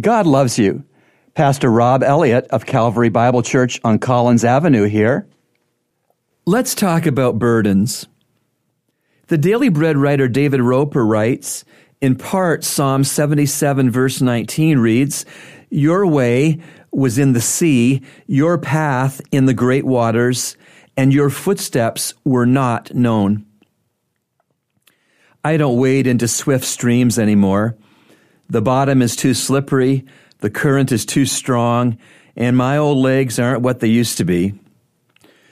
God loves you. Pastor Rob Elliott of Calvary Bible Church on Collins Avenue here. Let's talk about burdens. The Daily Bread writer David Roper writes, in part, Psalm 77 verse 19 reads, Your way was in the sea, your path in the great waters, and your footsteps were not known. I don't wade into swift streams anymore. The bottom is too slippery, the current is too strong, and my old legs aren't what they used to be.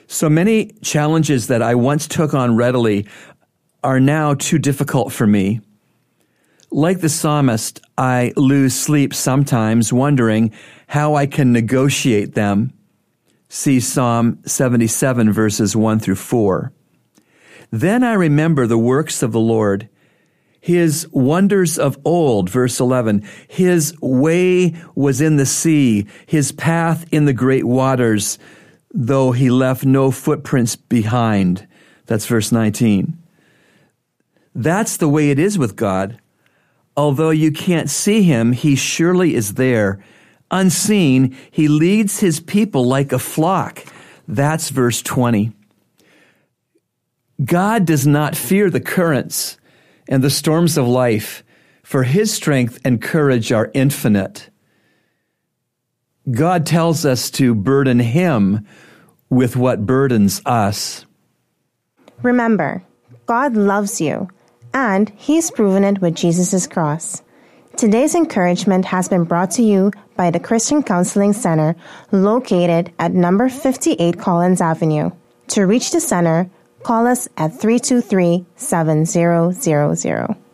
So many challenges that I once took on readily are now too difficult for me. Like the psalmist, I lose sleep sometimes wondering how I can negotiate them. See Psalm 77 verses 1 through 4. Then I remember the works of the Lord, his wonders of old, verse 11. His way was in the sea, his path in the great waters, though he left no footprints behind. That's verse 19. That's the way it is with God. Although you can't see him, he surely is there. Unseen, he leads his people like a flock. That's verse 20. God does not fear the currents and the storms of life, for his strength and courage are infinite. God tells us to burden him with what burdens us. Remember, God loves you, and he's proven it with Jesus' cross. Today's encouragement has been brought to you by the Christian Counseling Center located at number 58 Collins Avenue. To reach the center, Call us at 323 7000.